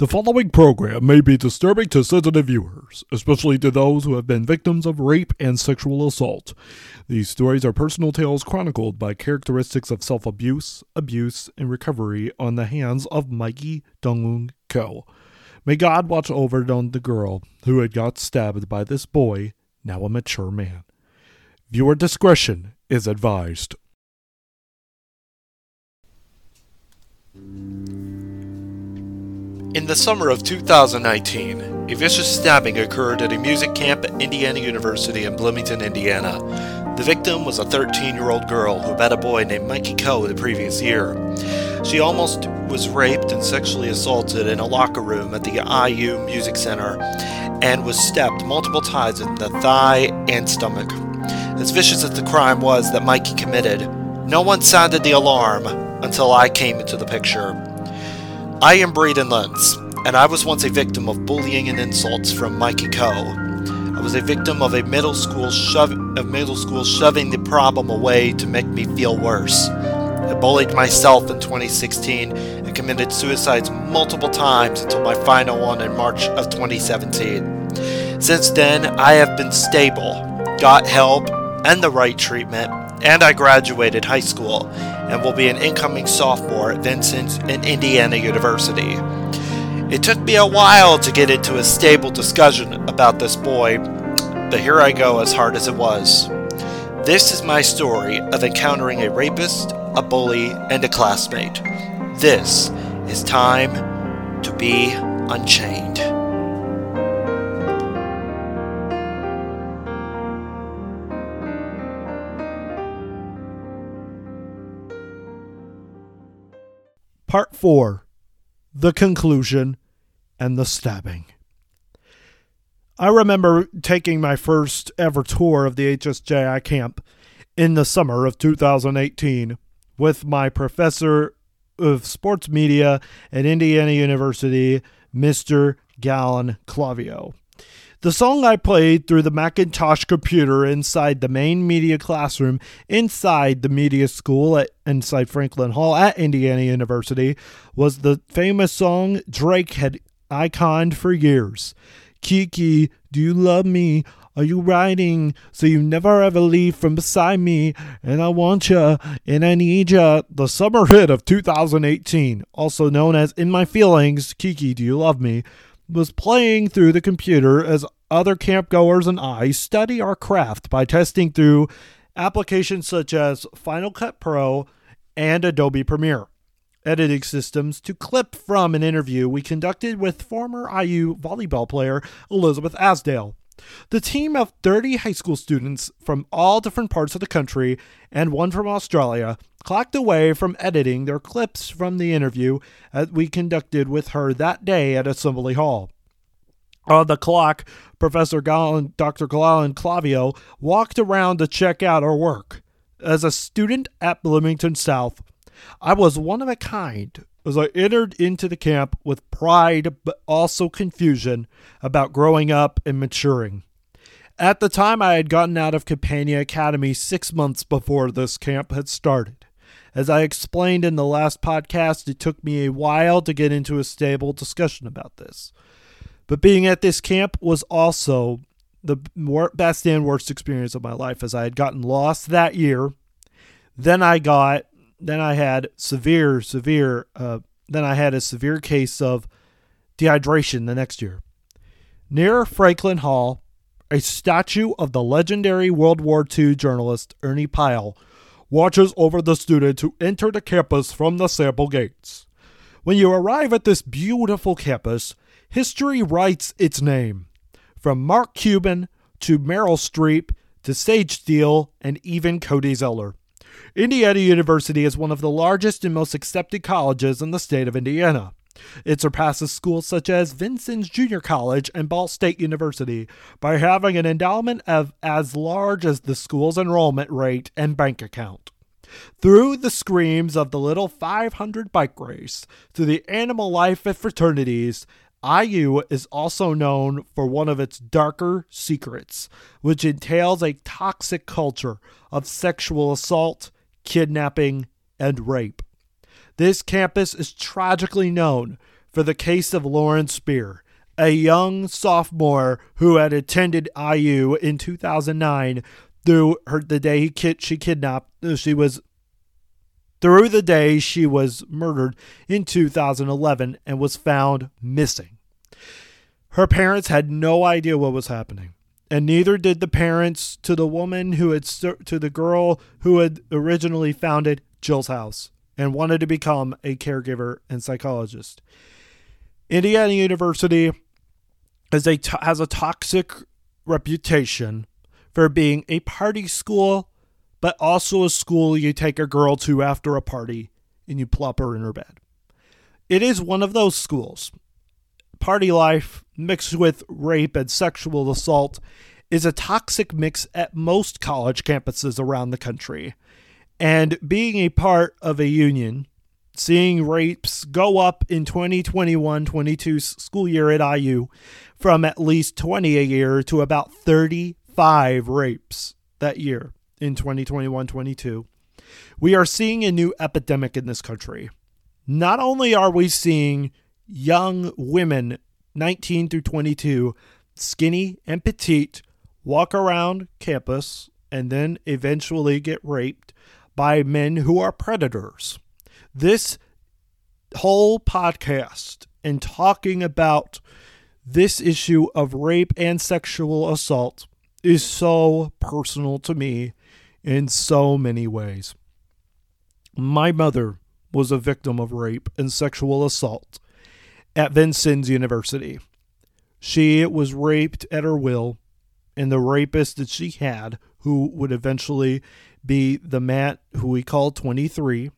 The following program may be disturbing to sensitive viewers, especially to those who have been victims of rape and sexual assault. These stories are personal tales chronicled by characteristics of self abuse, abuse, and recovery on the hands of Mikey Dongung Ko. May God watch over the girl who had got stabbed by this boy, now a mature man. Viewer discretion is advised. In the summer of 2019, a vicious stabbing occurred at a music camp at Indiana University in Bloomington, Indiana. The victim was a 13 year old girl who met a boy named Mikey Ko the previous year. She almost was raped and sexually assaulted in a locker room at the IU Music Center and was stabbed multiple times in the thigh and stomach. As vicious as the crime was that Mikey committed, no one sounded the alarm until I came into the picture. I am Braden Lentz, and I was once a victim of bullying and insults from Mikey Ko. I was a victim of a middle school shove, of middle school shoving the problem away to make me feel worse. I bullied myself in 2016 and committed suicides multiple times until my final one in March of 2017. Since then, I have been stable, got help and the right treatment, and I graduated high school and will be an incoming sophomore at Vincent and Indiana University. It took me a while to get into a stable discussion about this boy, but here I go as hard as it was. This is my story of encountering a rapist, a bully, and a classmate. This is time to be unchained. Part 4 The Conclusion and the Stabbing. I remember taking my first ever tour of the HSJI camp in the summer of 2018 with my professor of sports media at Indiana University, Mr. Galen Clavio. The song I played through the Macintosh computer inside the main media classroom inside the media school at inside Franklin Hall at Indiana University was the famous song Drake had iconed for years. Kiki, do you love me? Are you riding so you never ever leave from beside me? And I want ya and I need ya. The summer hit of 2018, also known as In My Feelings, Kiki, do you love me? Was playing through the computer as other campgoers and I study our craft by testing through applications such as Final Cut Pro and Adobe Premiere editing systems to clip from an interview we conducted with former IU volleyball player Elizabeth Asdale. The team of 30 high school students from all different parts of the country and one from Australia clocked away from editing their clips from the interview that we conducted with her that day at Assembly Hall. On the clock, Professor Galen, Dr. Galen Clavio walked around to check out our work. As a student at Bloomington South, I was one of a kind as I entered into the camp with pride but also confusion about growing up and maturing. At the time, I had gotten out of Campagna Academy six months before this camp had started. As I explained in the last podcast, it took me a while to get into a stable discussion about this. But being at this camp was also the best and worst experience of my life as I had gotten lost that year. Then I got then I had severe, severe, uh, then I had a severe case of dehydration the next year. Near Franklin Hall, a statue of the legendary World War II journalist Ernie Pyle watches over the students who enter the campus from the sample gates. When you arrive at this beautiful campus, history writes its name. From Mark Cuban to Meryl Streep to Sage Steele and even Cody Zeller. Indiana University is one of the largest and most accepted colleges in the state of Indiana. It surpasses schools such as Vincennes Junior College and Ball State University by having an endowment of as large as the school's enrollment rate and bank account. Through the screams of the little 500 bike race, to the animal life at fraternities, IU is also known for one of its darker secrets, which entails a toxic culture of sexual assault, kidnapping, and rape. This campus is tragically known for the case of Lauren Spierer, a young sophomore who had attended IU in 2009 through her the day he she kidnapped she was through the day she was murdered in 2011 and was found missing. Her parents had no idea what was happening, and neither did the parents to the woman who had to the girl who had originally founded Jill's house and wanted to become a caregiver and psychologist. Indiana University has a, has a toxic reputation for being a party school, but also a school you take a girl to after a party and you plop her in her bed. It is one of those schools. Party life mixed with rape and sexual assault is a toxic mix at most college campuses around the country. And being a part of a union, seeing rapes go up in 2021 22 school year at IU from at least 20 a year to about 35 rapes that year in 2021 22. We are seeing a new epidemic in this country. Not only are we seeing young women 19 through 22, skinny and petite, walk around campus and then eventually get raped by men who are predators. This whole podcast and talking about this issue of rape and sexual assault is so personal to me in so many ways. My mother was a victim of rape and sexual assault at Vincennes University. She was raped at her will, and the rapist that she had, who would eventually be the Matt who we call 23,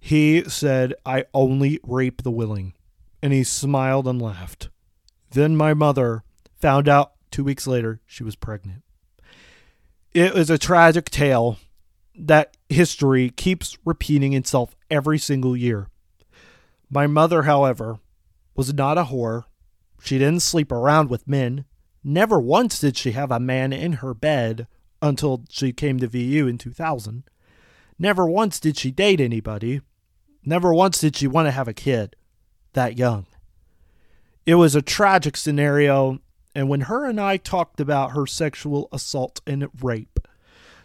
he said, I only rape the willing. And he smiled and laughed. Then my mother found out two weeks later she was pregnant. It was a tragic tale that history keeps repeating itself every single year. My mother, however, was not a whore. She didn't sleep around with men. Never once did she have a man in her bed until she came to VU in 2000. Never once did she date anybody. Never once did she want to have a kid that young. It was a tragic scenario, and when her and I talked about her sexual assault and rape,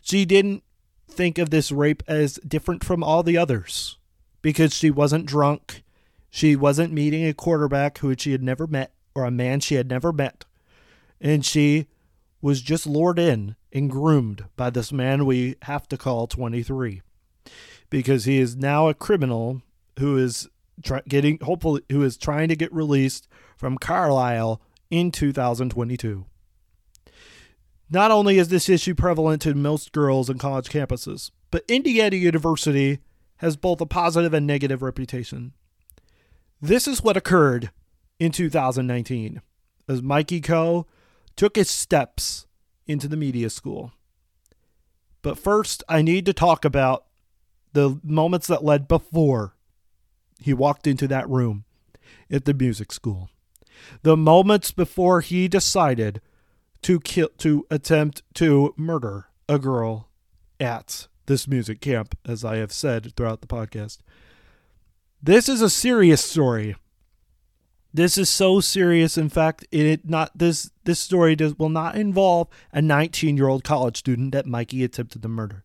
she didn't think of this rape as different from all the others because she wasn't drunk. She wasn't meeting a quarterback who she had never met or a man she had never met. And she was just lured in and groomed by this man we have to call 23 because he is now a criminal who is try- getting hopefully who is trying to get released from Carlisle in 2022. Not only is this issue prevalent in most girls and college campuses, but Indiana University has both a positive and negative reputation. This is what occurred in 2019 as Mikey Coe took his steps into the media school. But first, I need to talk about the moments that led before he walked into that room at the music school. The moments before he decided to kill to attempt to murder a girl at this music camp as I have said throughout the podcast. This is a serious story this is so serious. In fact, it not this this story does will not involve a 19 year old college student that Mikey attempted to murder.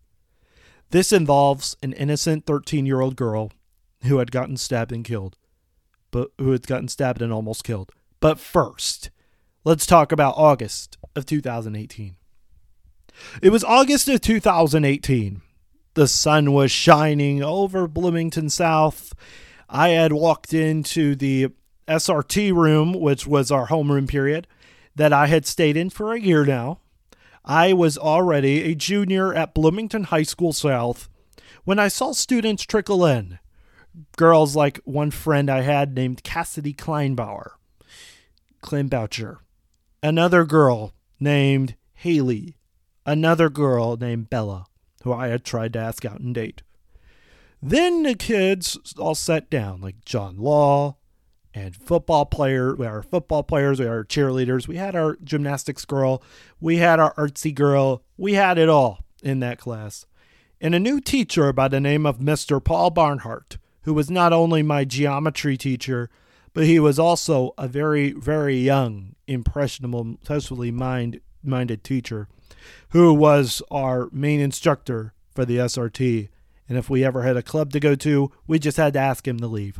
This involves an innocent 13 year old girl who had gotten stabbed and killed, but who had gotten stabbed and almost killed. But first, let's talk about August of 2018. It was August of 2018. The sun was shining over Bloomington South. I had walked into the SRT room, which was our homeroom period, that I had stayed in for a year now. I was already a junior at Bloomington High School South when I saw students trickle in. Girls like one friend I had named Cassidy Kleinbauer, Kleinboucher. Another girl named Haley. Another girl named Bella, who I had tried to ask out and date. Then the kids all sat down, like John Law, and football player. We our football players, we had cheerleaders, we had our gymnastics girl, we had our artsy girl, we had it all in that class. And a new teacher by the name of Mr. Paul Barnhart, who was not only my geometry teacher, but he was also a very, very young, impressionable, socially mind, minded teacher who was our main instructor for the SRT. And if we ever had a club to go to, we just had to ask him to leave.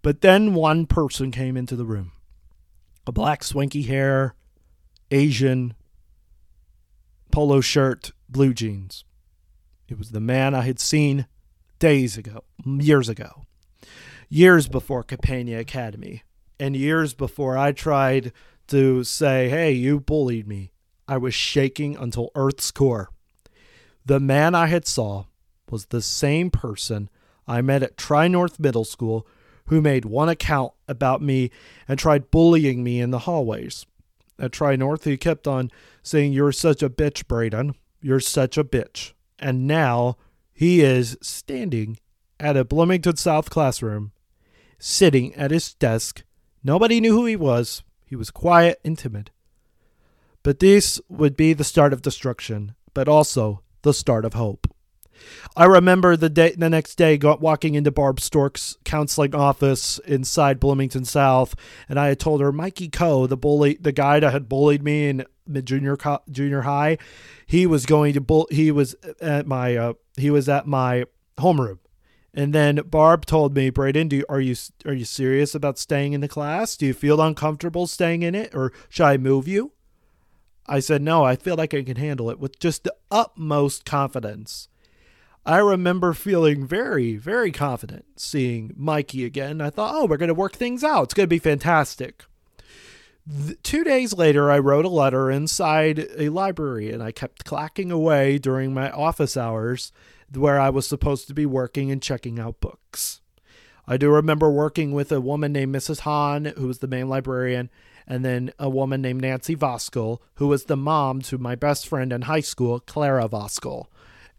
But then one person came into the room a black, swanky hair, Asian, polo shirt, blue jeans. It was the man I had seen days ago, years ago, years before Campagna Academy, and years before I tried to say, hey, you bullied me. I was shaking until Earth's core. The man I had saw was the same person I met at Tri North Middle School who made one account about me and tried bullying me in the hallways. At Tri North, he kept on saying, You're such a bitch, Braden. You're such a bitch. And now he is standing at a Bloomington South classroom, sitting at his desk. Nobody knew who he was. He was quiet and timid. But this would be the start of destruction, but also the start of hope. I remember the day, the next day, walking into Barb Stork's counseling office inside Bloomington South, and I had told her Mikey Coe, the bully, the guy that had bullied me in junior junior high, he was going to bull. He was at my uh, he was at my homeroom, and then Barb told me, Braden, do are you are you serious about staying in the class? Do you feel uncomfortable staying in it, or should I move you? I said, no, I feel like I can handle it with just the utmost confidence. I remember feeling very, very confident seeing Mikey again. I thought, oh, we're going to work things out. It's going to be fantastic. Two days later, I wrote a letter inside a library and I kept clacking away during my office hours where I was supposed to be working and checking out books. I do remember working with a woman named Mrs. Hahn, who was the main librarian, and then a woman named Nancy Voskel, who was the mom to my best friend in high school, Clara Voskel.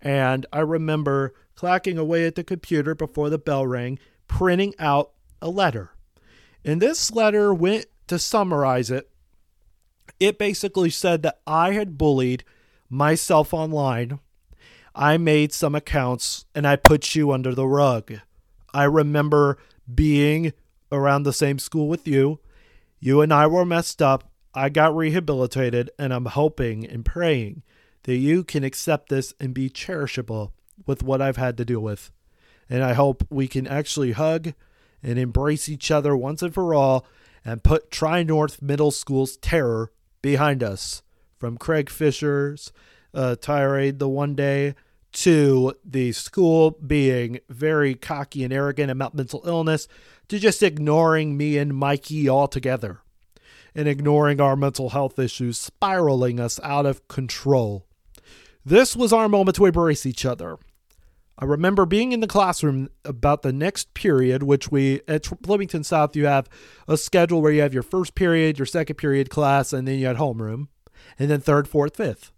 And I remember clacking away at the computer before the bell rang, printing out a letter. And this letter went to summarize it. It basically said that I had bullied myself online. I made some accounts and I put you under the rug. I remember being around the same school with you. You and I were messed up. I got rehabilitated, and I'm hoping and praying that you can accept this and be cherishable with what I've had to deal with. And I hope we can actually hug and embrace each other once and for all and put Tri North Middle School's terror behind us. From Craig Fisher's uh, tirade the one day to the school being very cocky and arrogant about mental illness to just ignoring me and Mikey altogether and ignoring our mental health issues, spiraling us out of control. This was our moment to embrace each other. I remember being in the classroom about the next period, which we at Bloomington South, you have a schedule where you have your first period, your second period class, and then you had homeroom, and then third, fourth, fifth.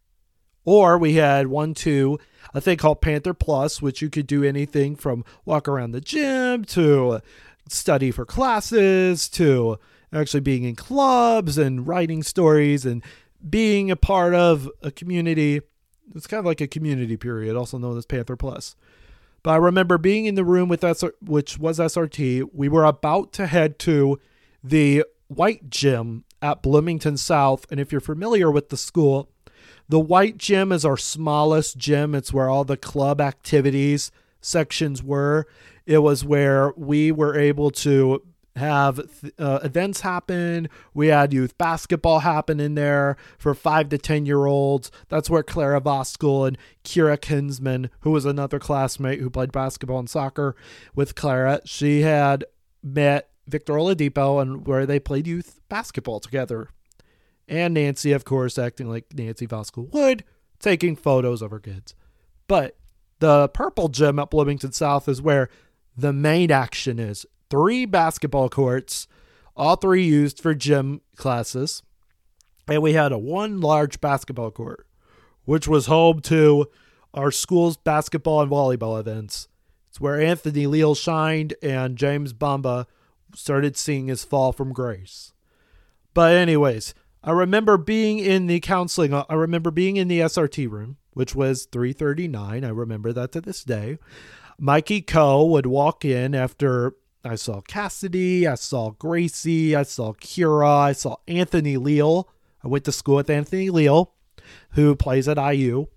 Or we had one, two, a thing called Panther Plus, which you could do anything from walk around the gym to study for classes to actually being in clubs and writing stories and being a part of a community it's kind of like a community period, also known as Panther Plus. But I remember being in the room with SR, which was SRT. We were about to head to the White Gym at Bloomington South, and if you're familiar with the school, the White Gym is our smallest gym. It's where all the club activities sections were. It was where we were able to have uh, events happen. We had youth basketball happen in there for five to 10 year olds. That's where Clara Voskel and Kira Kinsman, who was another classmate who played basketball and soccer with Clara, she had met Victor Oladipo and where they played youth basketball together. And Nancy, of course, acting like Nancy Voskel would, taking photos of her kids. But the purple gym at Bloomington South is where the main action is three basketball courts, all three used for gym classes. And we had a one large basketball court, which was home to our school's basketball and volleyball events. It's where Anthony Leal shined and James Bamba started seeing his fall from grace. But, anyways, I remember being in the counseling, uh, I remember being in the SRT room, which was 339. I remember that to this day. Mikey Coe would walk in after I saw Cassidy, I saw Gracie, I saw Kira, I saw Anthony Leal. I went to school with Anthony Leal, who plays at IU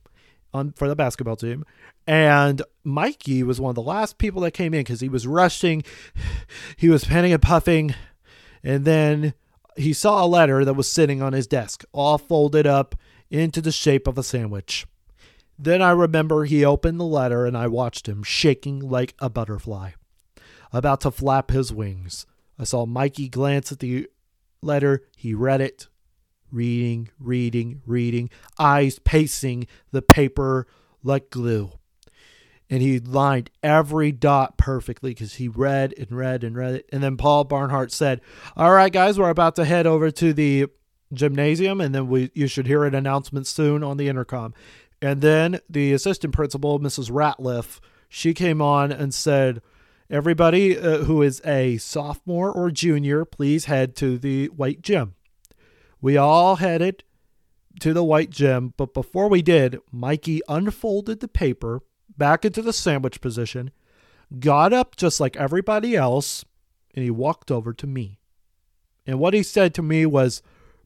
on for the basketball team. And Mikey was one of the last people that came in because he was rushing, he was panting and puffing, and then he saw a letter that was sitting on his desk, all folded up into the shape of a sandwich. Then I remember he opened the letter and I watched him shaking like a butterfly, about to flap his wings. I saw Mikey glance at the letter. He read it, reading, reading, reading, eyes pacing the paper like glue. And he lined every dot perfectly because he read and read and read. And then Paul Barnhart said, All right, guys, we're about to head over to the gymnasium, and then we you should hear an announcement soon on the intercom. And then the assistant principal, Mrs. Ratliff, she came on and said, Everybody uh, who is a sophomore or junior, please head to the white gym. We all headed to the white gym, but before we did, Mikey unfolded the paper back into the sandwich position, got up just like everybody else, and he walked over to me. And what he said to me was,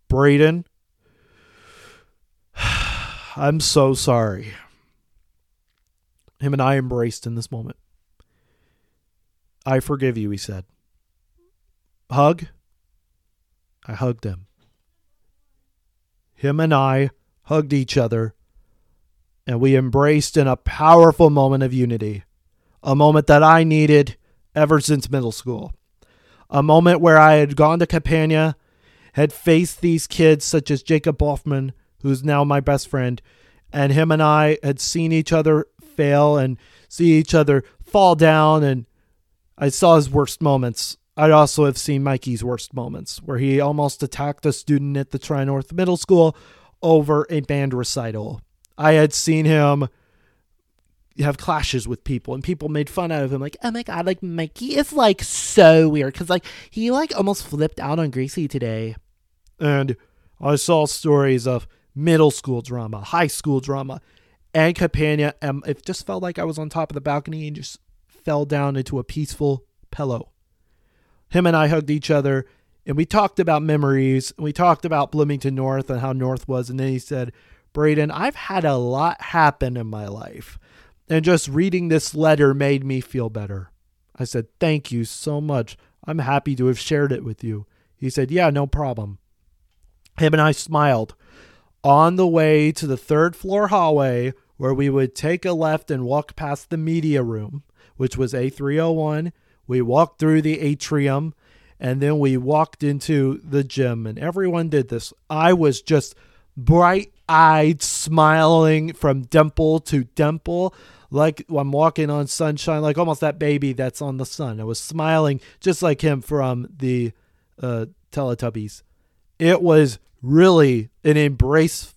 Braden, I'm so sorry. Him and I embraced in this moment. I forgive you, he said. Hug? I hugged him. Him and I hugged each other, and we embraced in a powerful moment of unity, a moment that I needed ever since middle school, a moment where I had gone to Campagna, had faced these kids such as Jacob Boffman, who's now my best friend, and him and I had seen each other fail and see each other fall down, and I saw his worst moments I'd also have seen Mikey's worst moments, where he almost attacked a student at the Tri North Middle School over a band recital. I had seen him have clashes with people and people made fun out of him like oh my god like mikey is like so weird because like he like almost flipped out on gracie today and i saw stories of middle school drama high school drama and Campagna and um, it just felt like i was on top of the balcony and just fell down into a peaceful pillow him and I hugged each other and we talked about memories. And We talked about Bloomington North and how North was. And then he said, Braden, I've had a lot happen in my life. And just reading this letter made me feel better. I said, Thank you so much. I'm happy to have shared it with you. He said, Yeah, no problem. Him and I smiled. On the way to the third floor hallway, where we would take a left and walk past the media room, which was A301, we walked through the atrium and then we walked into the gym, and everyone did this. I was just bright eyed, smiling from dimple to dimple, like I'm walking on sunshine, like almost that baby that's on the sun. I was smiling just like him from the uh, Teletubbies. It was really an embrace,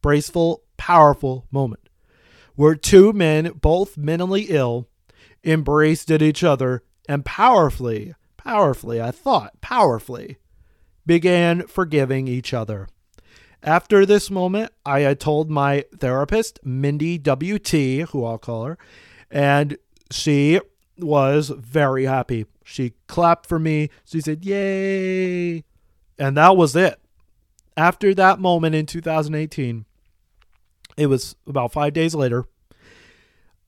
braceful, powerful moment where two men, both mentally ill, embraced at each other and powerfully, powerfully, I thought, powerfully, began forgiving each other. After this moment, I had told my therapist, Mindy WT, who I'll call her, and she was very happy. She clapped for me. She said, Yay! And that was it. After that moment in 2018, it was about five days later,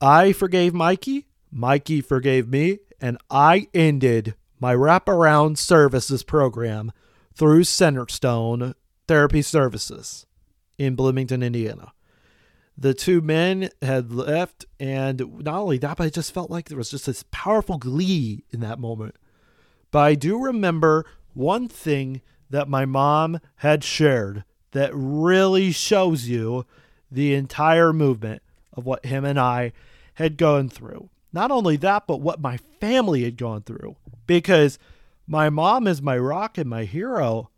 I forgave Mikey. Mikey forgave me and I ended my wraparound services program through Centerstone Therapy Services in Bloomington, Indiana. The two men had left, and not only that, but I just felt like there was just this powerful glee in that moment. But I do remember one thing that my mom had shared that really shows you the entire movement of what him and I had gone through. Not only that, but what my family had gone through. Because my mom is my rock and my hero,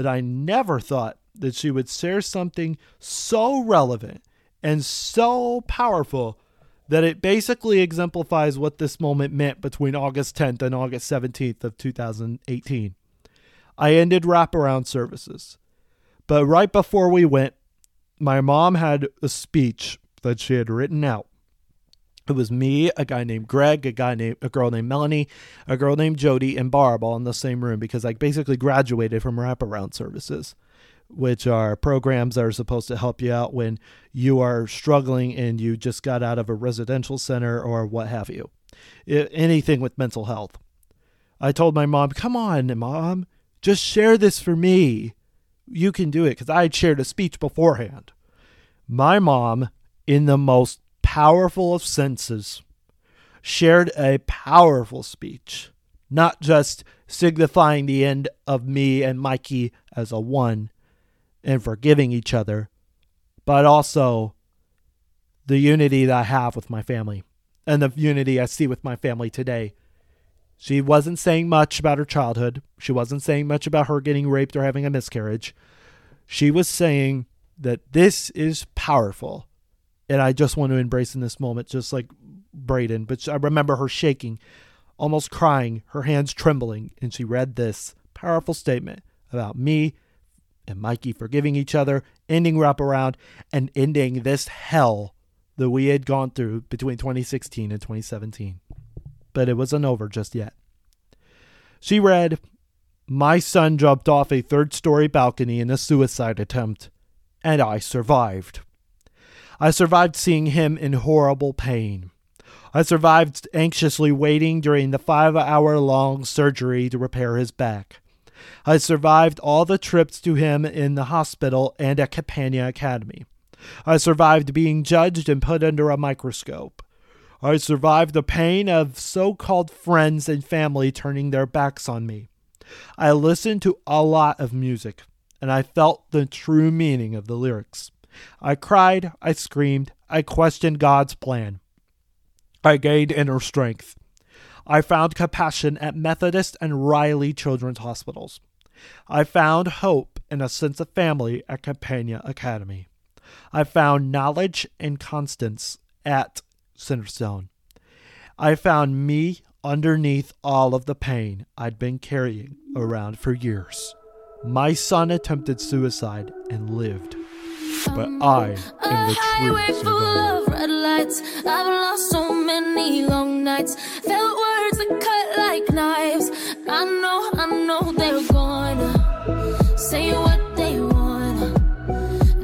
but I never thought that she would share something so relevant and so powerful that it basically exemplifies what this moment meant between August 10th and August 17th of 2018. I ended wraparound services. But right before we went, my mom had a speech that she had written out It was me, a guy named Greg, a guy named a girl named Melanie, a girl named Jody, and Barb all in the same room because I basically graduated from wraparound services, which are programs that are supposed to help you out when you are struggling and you just got out of a residential center or what have you. I- anything with mental health. I told my mom, "Come on, mom, just share this for me. You can do it," because I had shared a speech beforehand. My mom, in the most powerful of senses, shared a powerful speech, not just signifying the end of me and Mikey as a one and forgiving each other, but also the unity that I have with my family and the unity I see with my family today. She wasn't saying much about her childhood. She wasn't saying much about her getting raped or having a miscarriage. She was saying that this is powerful and I just want to embrace in this moment, just like Braden. But I remember her shaking, almost crying, her hands trembling, and she read this powerful statement about me and Mikey forgiving each other, ending wraparound, and ending this hell that we had gone through between 2016 and 2017. But it wasn't over just yet. She read, My son jumped off a third story balcony in a suicide attempt, and I survived. I survived seeing him in horrible pain. I survived anxiously waiting during the five hour long surgery to repair his back. I survived all the trips to him in the hospital and at Campagna Academy. I survived being judged and put under a microscope. I survived the pain of so called friends and family turning their backs on me. I listened to a lot of music, and I felt the true meaning of the lyrics. I cried, I screamed, I questioned God's plan. I gained inner strength. I found compassion at Methodist and Riley Children's Hospitals. I found hope and a sense of family at Campagna Academy. I found knowledge and constance at Centerstone. I found me underneath all of the pain I'd been carrying around for years. My son attempted suicide and lived but I am the true survivor. red lights. I've lost so many long nights. Felt words that cut like knives. I know, I know they're gonna say what they wanna.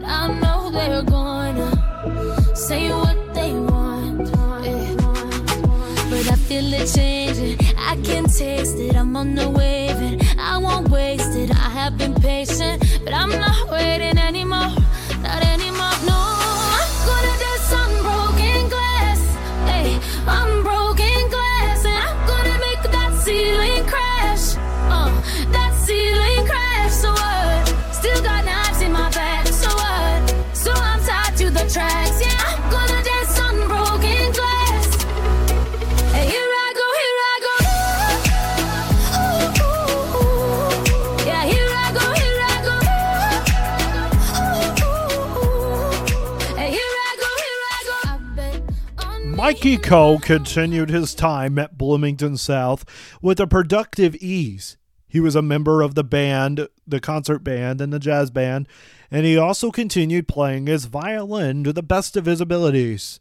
I know they're gonna say what they want. Eh. But I feel it changing. I can taste it. I'm on the wave and I won't waste it. I have been patient, but I'm not waiting anymore. Mikey Coe continued his time at Bloomington South with a productive ease. He was a member of the band, the concert band, and the jazz band, and he also continued playing his violin to the best of his abilities.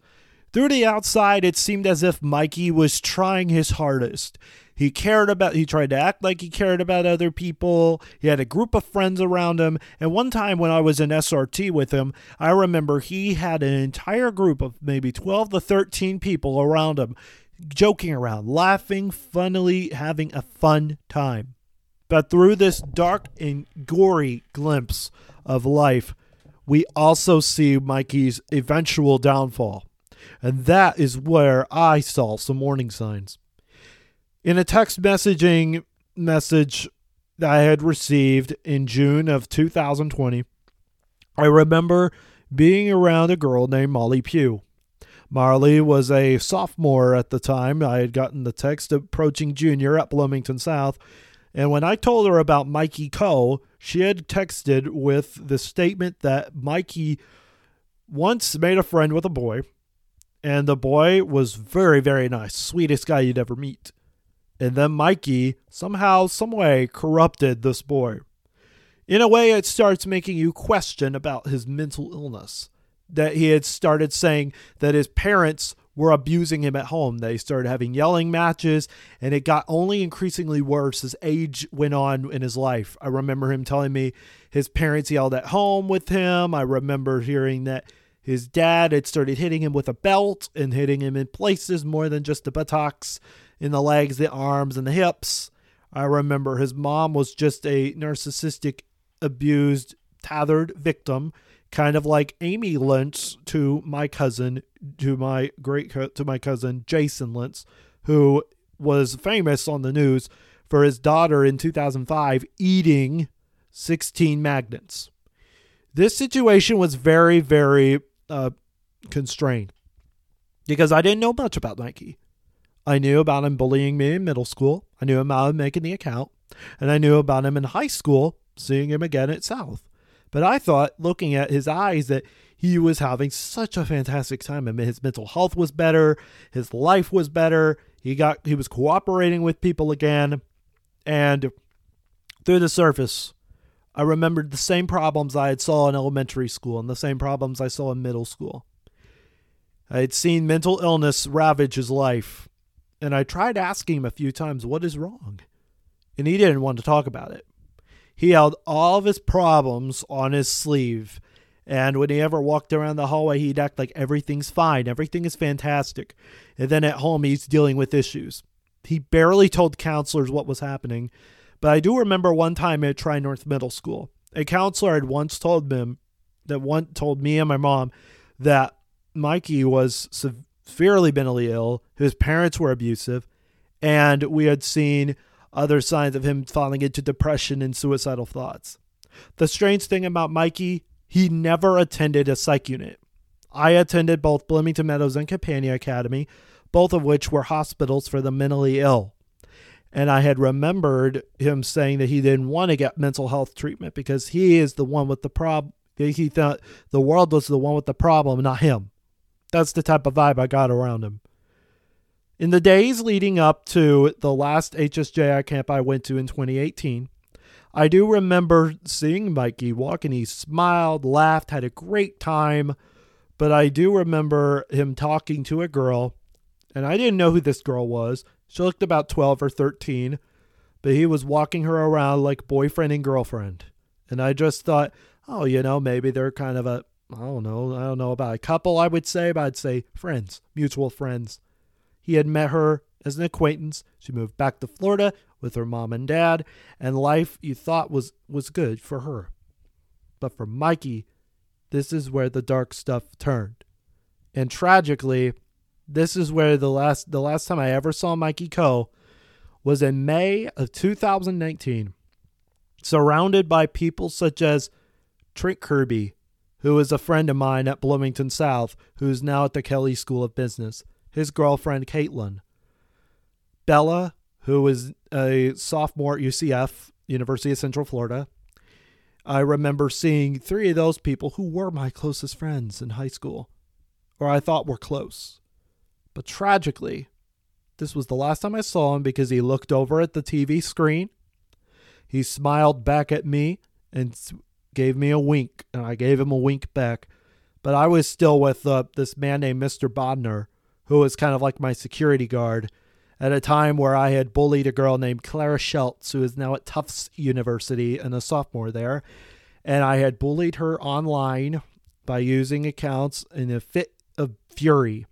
Through the outside, it seemed as if Mikey was trying his hardest. He cared about, he tried to act like he cared about other people. He had a group of friends around him. And one time when I was in SRT with him, I remember he had an entire group of maybe 12 to 13 people around him, joking around, laughing, funnily, having a fun time. But through this dark and gory glimpse of life, we also see Mikey's eventual downfall. And that is where I saw some warning signs. In a text messaging message that I had received in June of 2020, I remember being around a girl named Molly Pugh. Marley was a sophomore at the time. I had gotten the text approaching junior at Bloomington South. And when I told her about Mikey Coe, she had texted with the statement that Mikey once made a friend with a boy, and the boy was very, very nice, sweetest guy you'd ever meet. And then Mikey somehow, someway corrupted this boy. In a way, it starts making you question about his mental illness. That he had started saying that his parents were abusing him at home. They started having yelling matches, and it got only increasingly worse as age went on in his life. I remember him telling me his parents yelled at home with him. I remember hearing that his dad had started hitting him with a belt and hitting him in places more than just the buttocks, in the legs, the arms, and the hips. I remember his mom was just a narcissistic, abused, tethered victim kind of like Amy Lentz to my cousin, to my great to my cousin Jason Lentz, who was famous on the news for his daughter in 2005 eating 16 magnets. This situation was very, very uh, constrained because I didn't know much about Mikey. I knew about him bullying me in middle school. I knew about him making the account. And I knew about him in high school, seeing him again at South. But I thought, looking at his eyes, that he was having such a fantastic time. I mean, his mental health was better, his life was better. He got he was cooperating with people again, and through the surface, I remembered the same problems I had saw in elementary school and the same problems I saw in middle school. I had seen mental illness ravage his life, and I tried asking him a few times, What is wrong? And he didn't want to talk about it. He held all of his problems on his sleeve. And when he ever walked around the hallway, he'd act like everything's fine, everything is fantastic. And then at home, he's dealing with issues. He barely told counselors what was happening. But I do remember one time at Tri North Middle School, a counselor had once told him that one told me and my mom that Mikey was severely mentally ill, his parents were abusive, and we had seen other signs of him falling into depression and suicidal thoughts. The strange thing about Mikey, he never attended a psych unit. I attended both Bloomington Meadows and Campagna Academy, both of which were hospitals for the mentally ill. And I had remembered him saying that he didn't want to get mental health treatment because he is the one with the problem. He thought the world was the one with the problem, not him. That's the type of vibe I got around him. In the days leading up to the last HSJI camp I went to in 2018, I do remember seeing Mikey walk and he smiled, laughed, had a great time. But I do remember him talking to a girl, and I didn't know who this girl was. She looked about 12 or 13, but he was walking her around like boyfriend and girlfriend. And I just thought, oh, you know, maybe they're kind of a, I don't know, I don't know about a couple, I would say, but I'd say friends, mutual friends. He had met her as an acquaintance. She moved back to Florida with her mom and dad, and life you thought was was good for her. But for Mikey, this is where the dark stuff turned. And tragically, this is where the last the last time I ever saw Mikey Coe was in May of 2019, surrounded by people such as Trent Kirby, who is a friend of mine at Bloomington South, who's now at the Kelley School of Business, his girlfriend Caitlin. Bella, who is a sophomore at UCF, University of Central Florida. I remember seeing three of those people who were my closest friends in high school, or I thought were close. But tragically, this was the last time I saw him because he looked over at the TV screen. He smiled back at me and gave me a wink, and I gave him a wink back. But I was still with uh, this man named Mr. Bodner, who was kind of like my security guard at a time where I had bullied a girl named Clara Schultz, who is now at Tufts University and a sophomore there. And I had bullied her online by using accounts in a fit of fury.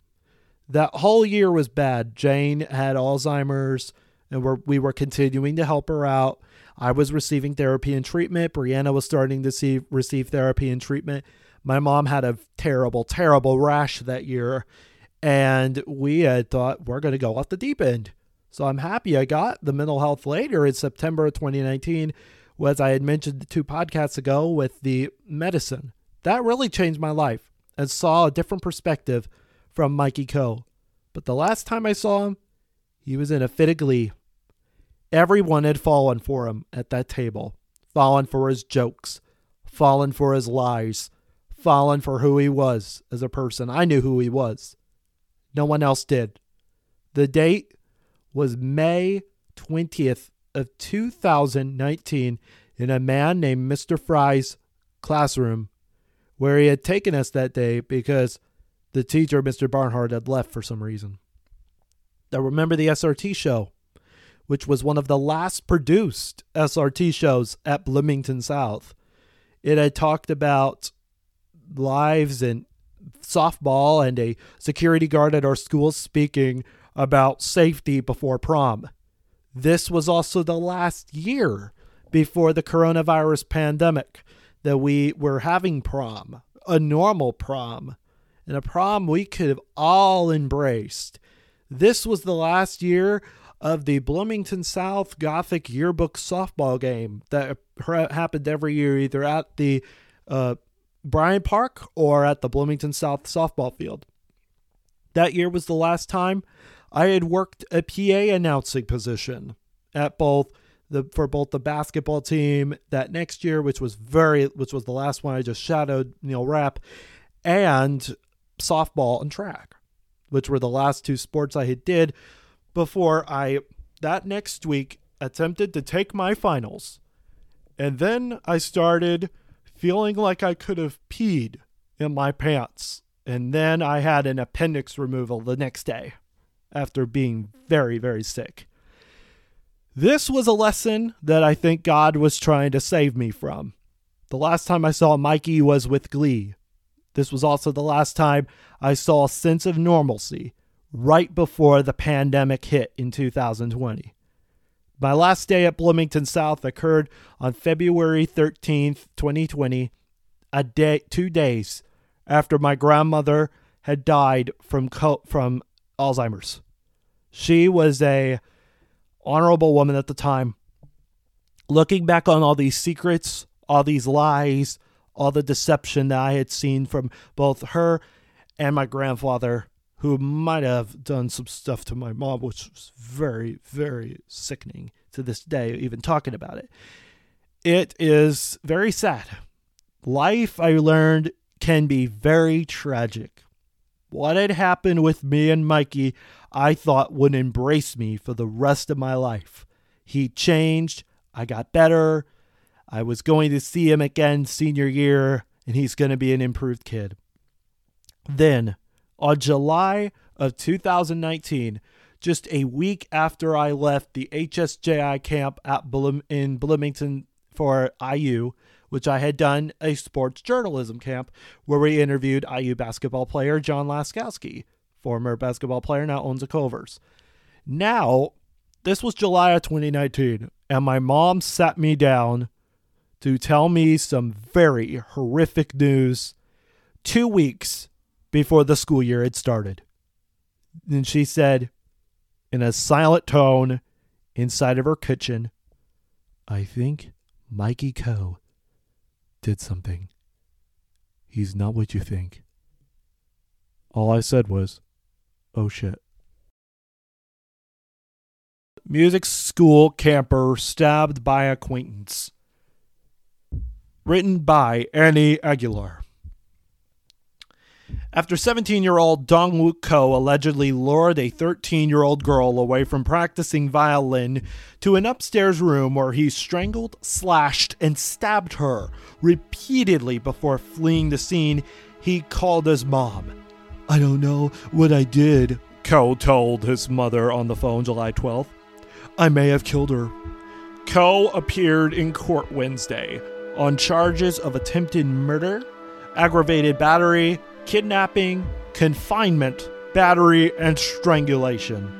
That whole year was bad. Jane had Alzheimer's, and we're, we were continuing to help her out. I was receiving therapy and treatment. Brianna was starting to see, receive therapy and treatment. My mom had a terrible, terrible rash that year and we had thought we're going to go off the deep end. So I'm happy I got the mental health later in September of 2019, as I had mentioned two podcasts ago with the medicine. That really changed my life and saw a different perspective from Mikey Coe. But the last time I saw him, he was in a fit of glee. Everyone had fallen for him at that table, fallen for his jokes, fallen for his lies, fallen for who he was as a person. I knew who he was. No one else did. The date was May 20th of 2019 in a man named Mr. Fry's classroom where he had taken us that day because The teacher, Mr. Barnhart, had left for some reason. I remember the SRT show, which was one of the last produced SRT shows at Bloomington South. It had talked about lives and softball and a security guard at our school speaking about safety before prom. This was also the last year before the coronavirus pandemic that we were having prom, a normal prom, and a prom we could have all embraced. This was the last year of the Bloomington South Gothic yearbook softball game that happened every year, either at the uh, Park or at the Bloomington South softball field. That year was the last time I had worked a PA announcing position at both the for both the basketball team that next year, which was very which was the last one I just shadowed Neil Rapp, and softball and track, which were the last two sports I had did before I that next week attempted to take my finals. And then I started feeling like I could have peed in my pants. And then I had an appendix removal the next day after being very, very sick. This was a lesson that I think God was trying to save me from. The last time I saw Mikey was with Glee. This was also the last time I saw a sense of normalcy right before the pandemic hit in 2020. My last day at Bloomington South occurred on February 13th, 2020, a day 2 days after my grandmother had died from from Alzheimer's. She was a honorable woman at the time. Looking back on all these secrets, all these lies, all the deception that I had seen from both her and my grandfather, who might have done some stuff to my mom, which was very, very sickening to this day, even talking about it. It is very sad. Life, I learned, can be very tragic. What had happened with me and Mikey, I thought would embrace me for the rest of my life. He changed. I got better. I was going to see him again senior year, and he's going to be an improved kid. Then, on July of 2019, just a week after I left the HSJI camp at Bloom- in Bloomington for IU, which I had done a sports journalism camp where we interviewed IU basketball player John Laskowski, former basketball player, now owns a Culver's. Now, this was July of 2019, and my mom sat me down to tell me some very horrific news two weeks before the school year had started. And she said, in a silent tone inside of her kitchen, I think Mikey Ko did something. He's not what you think. All I said was, oh shit. Music school camper stabbed by acquaintance. Written by Annie Aguilar. After 17 year old Dong Wook Ko allegedly lured a 13 year old girl away from practicing violin to an upstairs room where he strangled, slashed, and stabbed her repeatedly before fleeing the scene, he called his mom. I don't know what I did, Ko told his mother on the phone July 12th. I may have killed her. Ko appeared in court Wednesday on charges of attempted murder, aggravated battery, kidnapping, confinement, battery, and strangulation.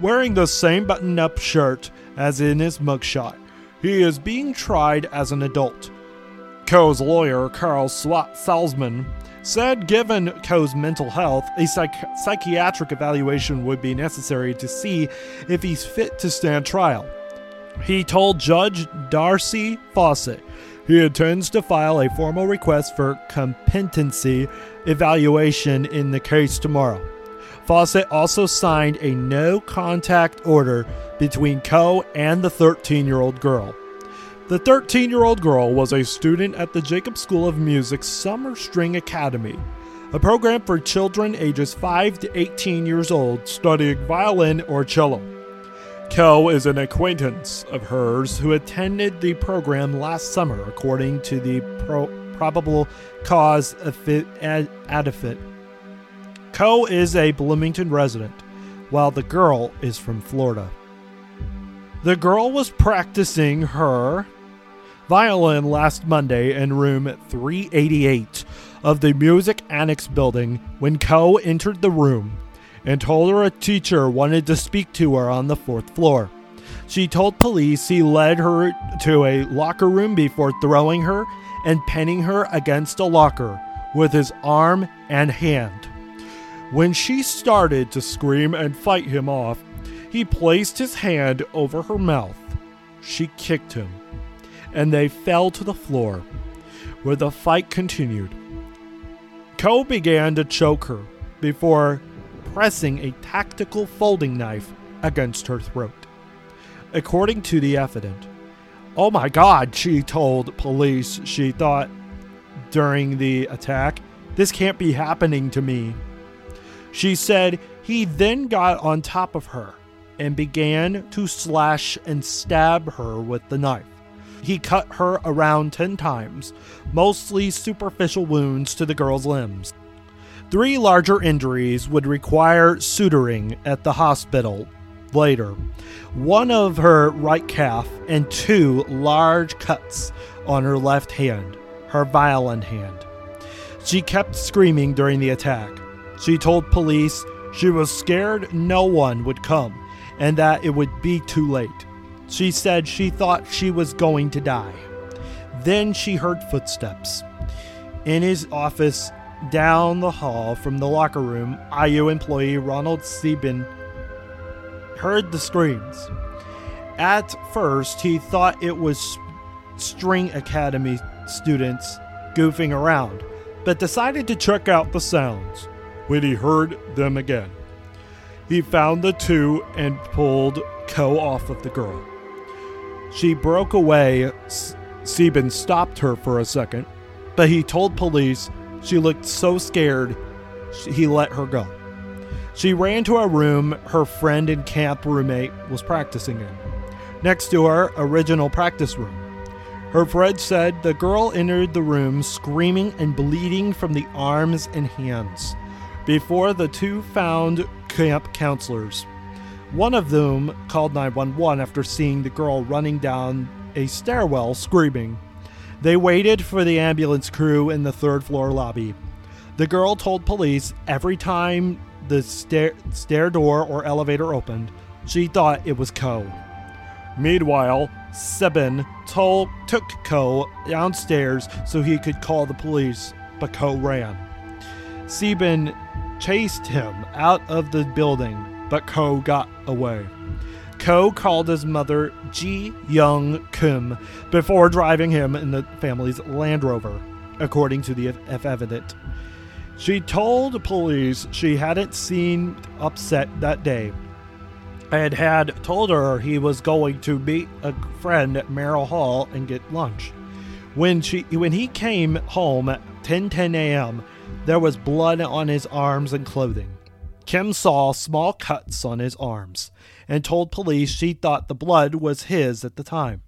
Wearing the same button up shirt as in his mugshot, he is being tried as an adult. Ko's lawyer, Carl Salzman, said given Ko's mental health, a psych- psychiatric evaluation would be necessary to see if he's fit to stand trial. He told Judge Darcie Fawcett he intends to file a formal request for competency evaluation in the case tomorrow. Fawcett also signed a no contact order between Ko and the 13 year old girl. The 13 year old girl was a student at the Jacobs School of Music's Summer String Academy, a program for children ages 5 to 18 years old studying violin or cello. Ko is an acquaintance of hers who attended the program last summer, according to the pro- probable cause affidavit. Ko is a Bloomington resident, while the girl is from Florida. The girl was practicing her violin last Monday in room 388 of the Music Annex building when Ko entered the room and told her a teacher wanted to speak to her on the fourth floor. She told police he led her to a locker room before throwing her and pinning her against a locker with his arm and hand. When she started to scream and fight him off, he placed his hand over her mouth. She kicked him, and they fell to the floor, where the fight continued. Ko began to choke her before pressing a tactical folding knife against her throat. According to the evidence, oh my god, she told police she thought during the attack, this can't be happening to me. She said he then got on top of her and began to slash and stab her with the knife. He cut her around 10 times, mostly superficial wounds to the girl's limbs. Three larger injuries would require suturing at the hospital later one of her right calf and two large cuts on her left hand, her violin hand. She kept screaming during the attack. She told police she was scared no one would come and that it would be too late. She said she thought she was going to die. Then she heard footsteps. In his office down the hall from the locker room, IU employee Ronald Sieben heard the screams. At first, he thought it was String Academy students goofing around, but decided to check out the sounds when he heard them again. He found the two and pulled Ko off of the girl. She broke away. Sieben stopped her for a second, but he told police she looked so scared he let her go. She ran to a room her friend and camp roommate was practicing in, next to her original practice room. Her friend said the girl entered the room screaming and bleeding from the arms and hands before the two found camp counselors. One of them called 911 after seeing the girl running down a stairwell screaming. They waited for the ambulance crew in the third floor lobby. The girl told police every time the stair, stair door or elevator opened, she thought it was Ko. Meanwhile, Sieben told, took Ko downstairs so he could call the police, but Ko ran. Sieben chased him out of the building, but Ko got away. Ko called his mother Ji Young Kim before driving him in the family's Land Rover, according to the evidence. She told police she hadn't seen upset that day and had told her he was going to meet a friend at Merrill Hall and get lunch. When she when he came home at 10:10 a.m., there was blood on his arms and clothing. Kim saw small cuts on his arms and told police she thought the blood was his at the time.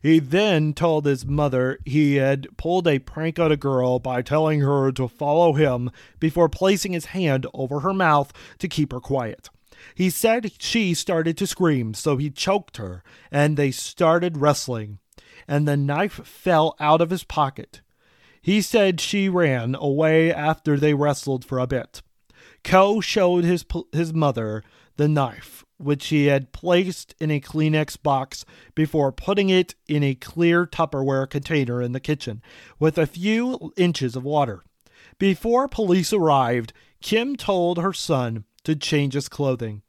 He then told his mother he had pulled a prank on a girl by telling her to follow him before placing his hand over her mouth to keep her quiet. He said she started to scream, so he choked her, and they started wrestling, and the knife fell out of his pocket. He said she ran away after they wrestled for a bit. Ko showed his, his mother the knife, which he had placed in a Kleenex box before putting it in a clear Tupperware container in the kitchen with a few inches of water. Before police arrived, Kim told her son to change his clothing.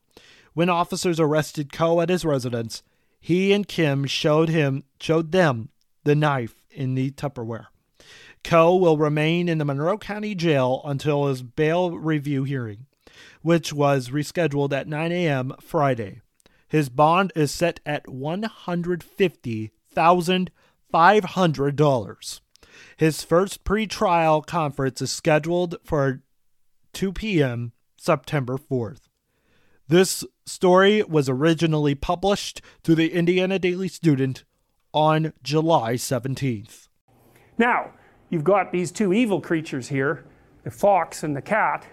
When officers arrested Ko at his residence, he and Kim showed him showed them the knife in the Tupperware. Ko will remain in the Monroe County Jail until his bail review hearing which was rescheduled at 9 a.m. Friday. His bond is set at $150,500. His first pre-trial conference is scheduled for 2 p.m. September 4th. This story was originally published to the Indiana Daily Student on July 17th. Now, you've got these two evil creatures here, the fox and the cat,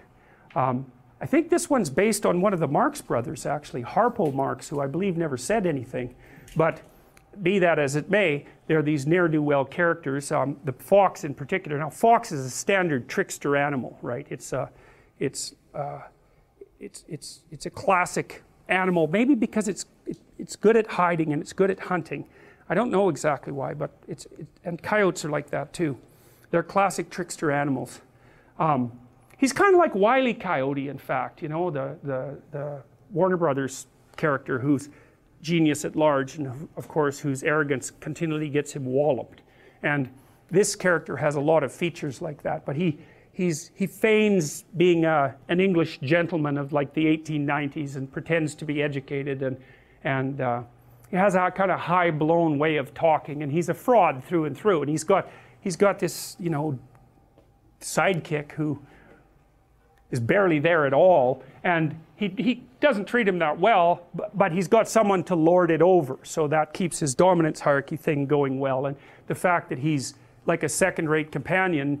Um, I think this one's based on one of the Marx brothers, actually, Harpo Marx, who I believe never said anything. But be that as it may, there are these ne'er do well characters. Um, the fox, in particular. Now, fox is a standard trickster animal, right? It's a, it's, uh, it's, it's, it's a classic animal, maybe because it's, it, it's good at hiding and it's good at hunting. I don't know exactly why, but it's, it, and coyotes are like that too. They're classic trickster animals. Um, he's kind of like Wiley Coyote, in fact, you know, the, the, the Warner Brothers character who's genius at large, and of course, whose arrogance continually gets him walloped. And this character has a lot of features like that, but he, he's, he feigns being a, an English gentleman of like the 1890s and pretends to be educated, and, and uh, he has a kind of high blown way of talking, and he's a fraud through and through. And he's got, he's got this, you know, sidekick who is barely there at all, and he, he doesn't treat him that well, but, but he's got someone to lord it over, so that keeps his dominance hierarchy thing going well. And the fact that he's like a second rate companion,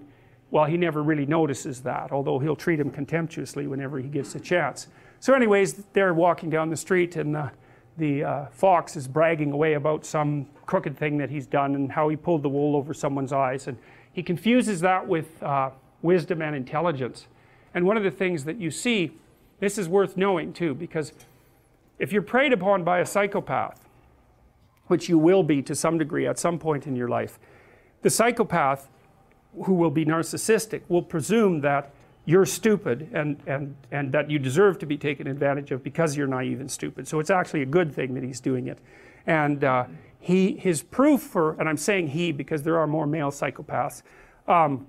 well, he never really notices that, although he'll treat him contemptuously whenever he gets a chance. So, anyways, they're walking down the street, and uh, the uh, fox is bragging away about some crooked thing that he's done and how he pulled the wool over someone's eyes. And he confuses that with uh, wisdom and intelligence. And one of the things that you see, this is worth knowing too, because if you're preyed upon by a psychopath, which you will be to some degree at some point in your life, the psychopath who will be narcissistic will presume that you're stupid and, and, and that you deserve to be taken advantage of because you're naive and stupid. So it's actually a good thing that he's doing it. And uh, he, his proof for, and I'm saying he because there are more male psychopaths, um,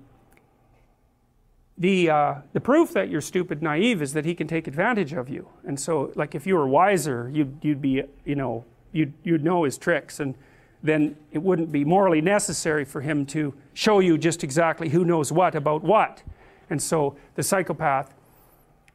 the, uh, the proof that you're stupid naive is that he can take advantage of you and so like if you were wiser you'd, you'd be you know you'd, you'd know his tricks and then it wouldn't be morally necessary for him to show you just exactly who knows what about what and so the psychopath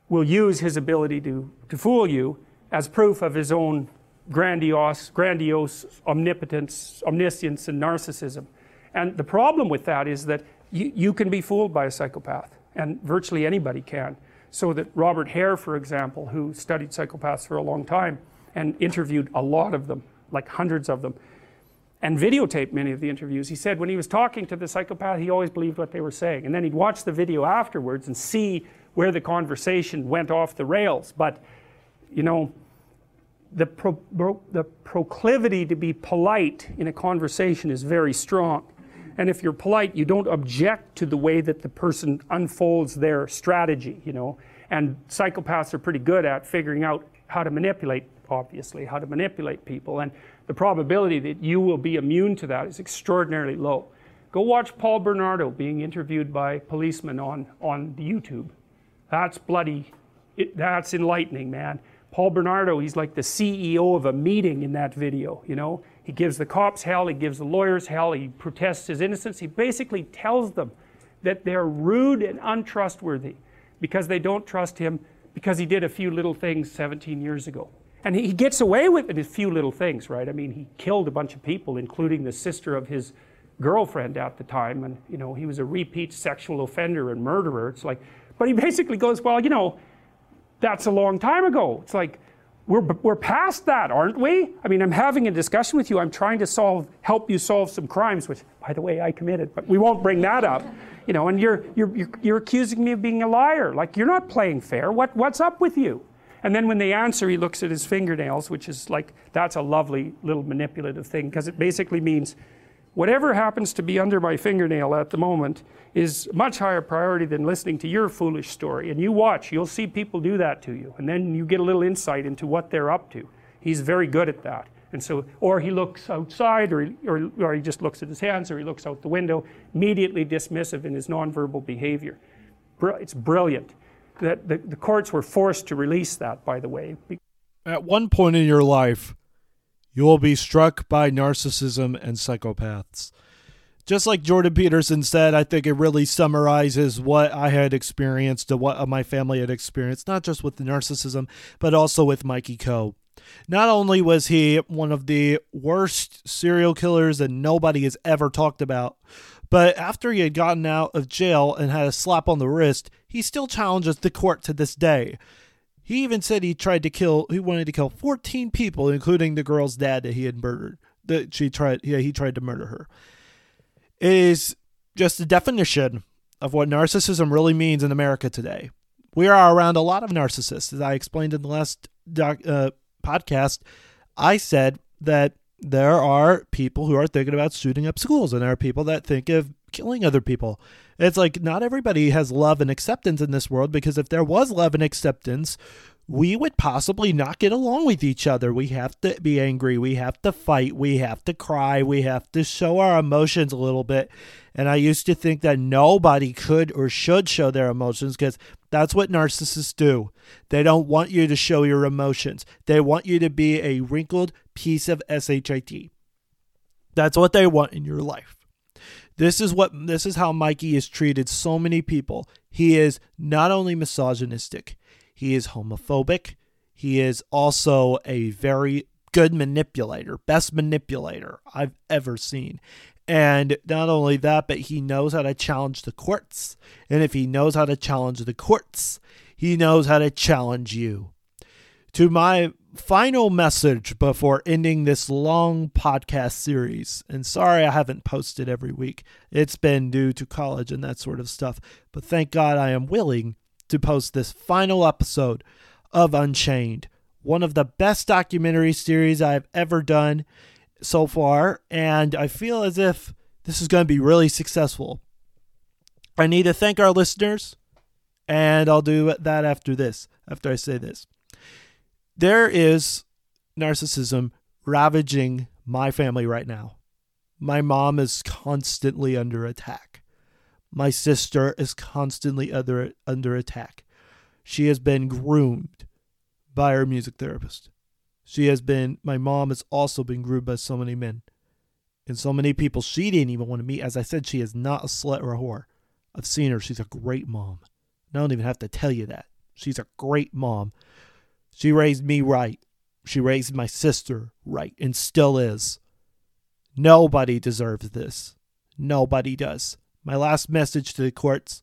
will use his ability to, to fool you as proof of his own grandiose, grandiose omnipotence, omniscience, and narcissism. And the problem with that is that you, you can be fooled by a psychopath and virtually anybody can. So that Robert Hare, for example, who studied psychopaths for a long time and interviewed a lot of them, like hundreds of them, and videotaped many of the interviews, he said when he was talking to the psychopath, he always believed what they were saying. And then he'd watch the video afterwards and see where the conversation went off the rails. But, you know, the, pro, the proclivity to be polite in a conversation is very strong. And if you're polite, you don't object to the way that the person unfolds their strategy, you know. And psychopaths are pretty good at figuring out how to manipulate, obviously, how to manipulate people. And the probability that you will be immune to that is extraordinarily low. Go watch Paul Bernardo being interviewed by policemen on, on YouTube. That's bloody, it, that's enlightening, man. Paul Bernardo, he's like the CEO of a meeting in that video, you know. He gives the cops hell, he gives the lawyers hell, he protests his innocence. He basically tells them that they're rude and untrustworthy because they don't trust him because he did a few little things 17 years ago. And he gets away with it a few little things, right? I mean, he killed a bunch of people, including the sister of his girlfriend at the time. And, you know, he was a repeat sexual offender and murderer. It's like, but he basically goes, well, you know, that's a long time ago. It's like, we're, we're past that, aren't we? I mean, I'm having a discussion with you. I'm trying to solve, help you solve some crimes, which, by the way, I committed, but we won't bring that up. You know, and you're, you're, you're, you're accusing me of being a liar. Like, you're not playing fair. What, what's up with you? And then when they answer, he looks at his fingernails, which is like, that's a lovely little manipulative thing, because it basically means whatever happens to be under my fingernail at the moment is much higher priority than listening to your foolish story. And you watch, you'll see people do that to you. And then you get a little insight into what they're up to. He's very good at that. And so, or he looks outside, or, or, or he just looks at his hands, or he looks out the window, immediately dismissive in his nonverbal behavior. It's brilliant. That the, the courts were forced to release that, by the way. At one point in your life, you will be struck by narcissism and psychopaths. Just like Jordan Peterson said, I think it really summarizes what I had experienced what my family had experienced, not just with the narcissism, but also with Mikey Ko. Not only was he one of the worst serial killers that nobody has ever talked about, But after he had gotten out of jail and had a slap on the wrist, he still challenges the court to this day. He even said he tried to kill, he wanted to kill 14 people, including the girl's dad that he had murdered. That she tried, yeah, he tried to murder her. It is just a definition of what narcissism really means in America today. We are around a lot of narcissists. As I explained in the last doc, uh, podcast, I said that there are people who are thinking about shooting up schools, and there are people that think of killing other people. It's like not everybody has love and acceptance in this world because if there was love and acceptance, we would possibly not get along with each other. We have to be angry. We have to fight. We have to cry. We have to show our emotions a little bit. And I used to think that nobody could or should show their emotions because that's what narcissists do. They don't want you to show your emotions, they want you to be a wrinkled piece of SHIT. That's what they want in your life. This is what this is how Mikey has treated so many people. He is not only misogynistic, he is homophobic. He is also a very good manipulator, best manipulator I've ever seen. And not only that, but he knows how to challenge the courts. And if he knows how to challenge the courts, he knows how to challenge you. To my final message before ending this long podcast series, and sorry I haven't posted every week, it's been due to college and that sort of stuff, but thank God I am willing to post this final episode of Unchained, one of the best documentary series I've ever done so far, and I feel as if this is going to be really successful. I need to thank our listeners, and I'll do that after this, after I say this. There is narcissism ravaging my family right now. My mom is constantly under attack. My sister is constantly under, under attack. She has been groomed by her music therapist. She has been, my mom has also been groomed by so many men and so many people she didn't even want to meet. As I said, she is not a slut or a whore. I've seen her. She's a great mom. I don't even have to tell you that. She's a great mom. She raised me right. She raised my sister right and still is. Nobody deserves this. Nobody does. My last message to the courts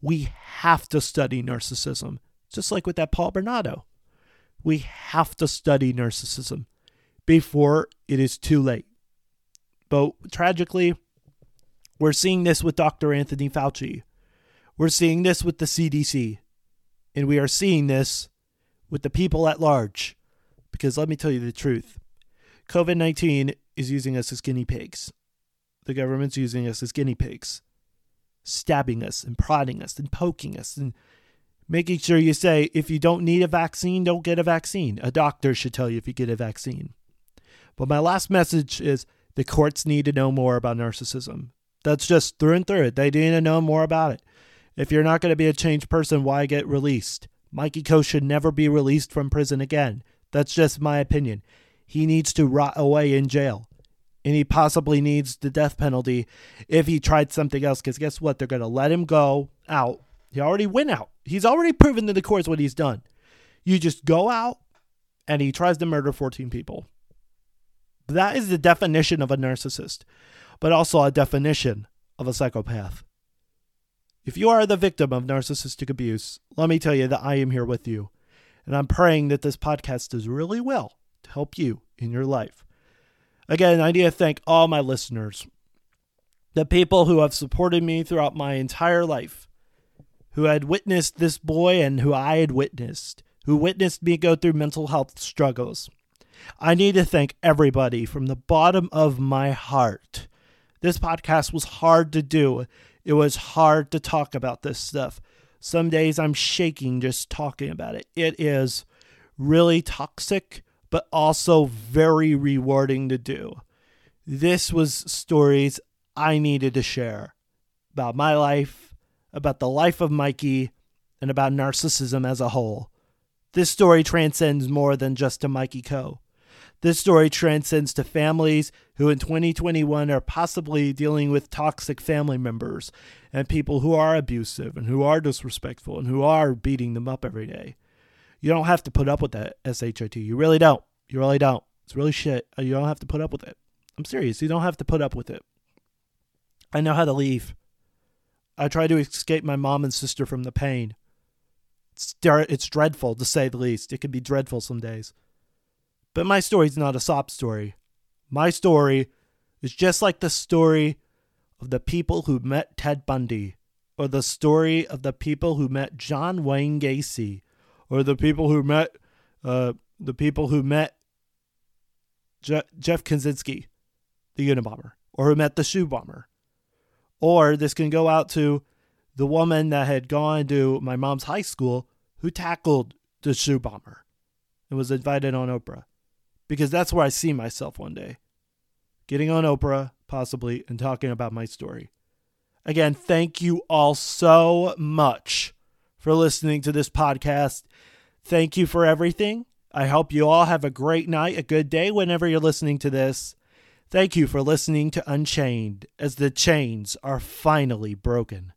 we have to study narcissism, just like with that Paul Bernardo. We have to study narcissism before it is too late. But tragically, we're seeing this with Dr. Anthony Fauci. We're seeing this with the CDC. And we are seeing this with the people at large. Because let me tell you the truth COVID 19 is using us as guinea pigs. The government's using us as guinea pigs, stabbing us and prodding us and poking us and making sure you say, if you don't need a vaccine, don't get a vaccine. A doctor should tell you if you get a vaccine. But my last message is the courts need to know more about narcissism. That's just through and through. It. They need to know more about it. If you're not going to be a changed person, why get released? Mikey Ko should never be released from prison again. That's just my opinion. He needs to rot away in jail. And he possibly needs the death penalty if he tried something else. Because guess what? They're going to let him go out. He already went out. He's already proven to the courts what he's done. You just go out and he tries to murder 14 people. That is the definition of a narcissist, but also a definition of a psychopath. If you are the victim of narcissistic abuse, let me tell you that I am here with you. And I'm praying that this podcast does really well to help you in your life. Again, I need to thank all my listeners, the people who have supported me throughout my entire life, who had witnessed this boy and who I had witnessed, who witnessed me go through mental health struggles. I need to thank everybody from the bottom of my heart. This podcast was hard to do. It was hard to talk about this stuff. Some days I'm shaking just talking about it. It is really toxic, but also very rewarding to do. This was stories I needed to share about my life, about the life of Mikey, and about narcissism as a whole. This story transcends more than just a Mikey Ko. This story transcends to families who in 2021 are possibly dealing with toxic family members and people who are abusive and who are disrespectful and who are beating them up every day. You don't have to put up with that SHIT. You really don't. You really don't. It's really shit. Uh, you don't have to put up with it. I'm serious. You don't have to put up with it. I know how to leave. I try to escape my mom and sister from the pain. It's, it's dreadful, to say the least. It can be dreadful some days. But my story's not a sob story. My story is just like the story of the people who met Ted Bundy, or the story of the people who met John Wayne Gacy, or the people who met uh, the people who met Je- Jeff Kaczynski, the Unabomber, or who met the shoe bomber. Or this can go out to the woman that had gone to my mom's high school who tackled the shoe bomber and was invited on Oprah. Because that's where I see myself one day. Getting on Oprah, possibly, and talking about my story. Again, thank you all so much for listening to this podcast. Thank you for everything. I hope you all have a great night, a good day whenever you're listening to this. Thank you for listening to Unchained as the chains are finally broken.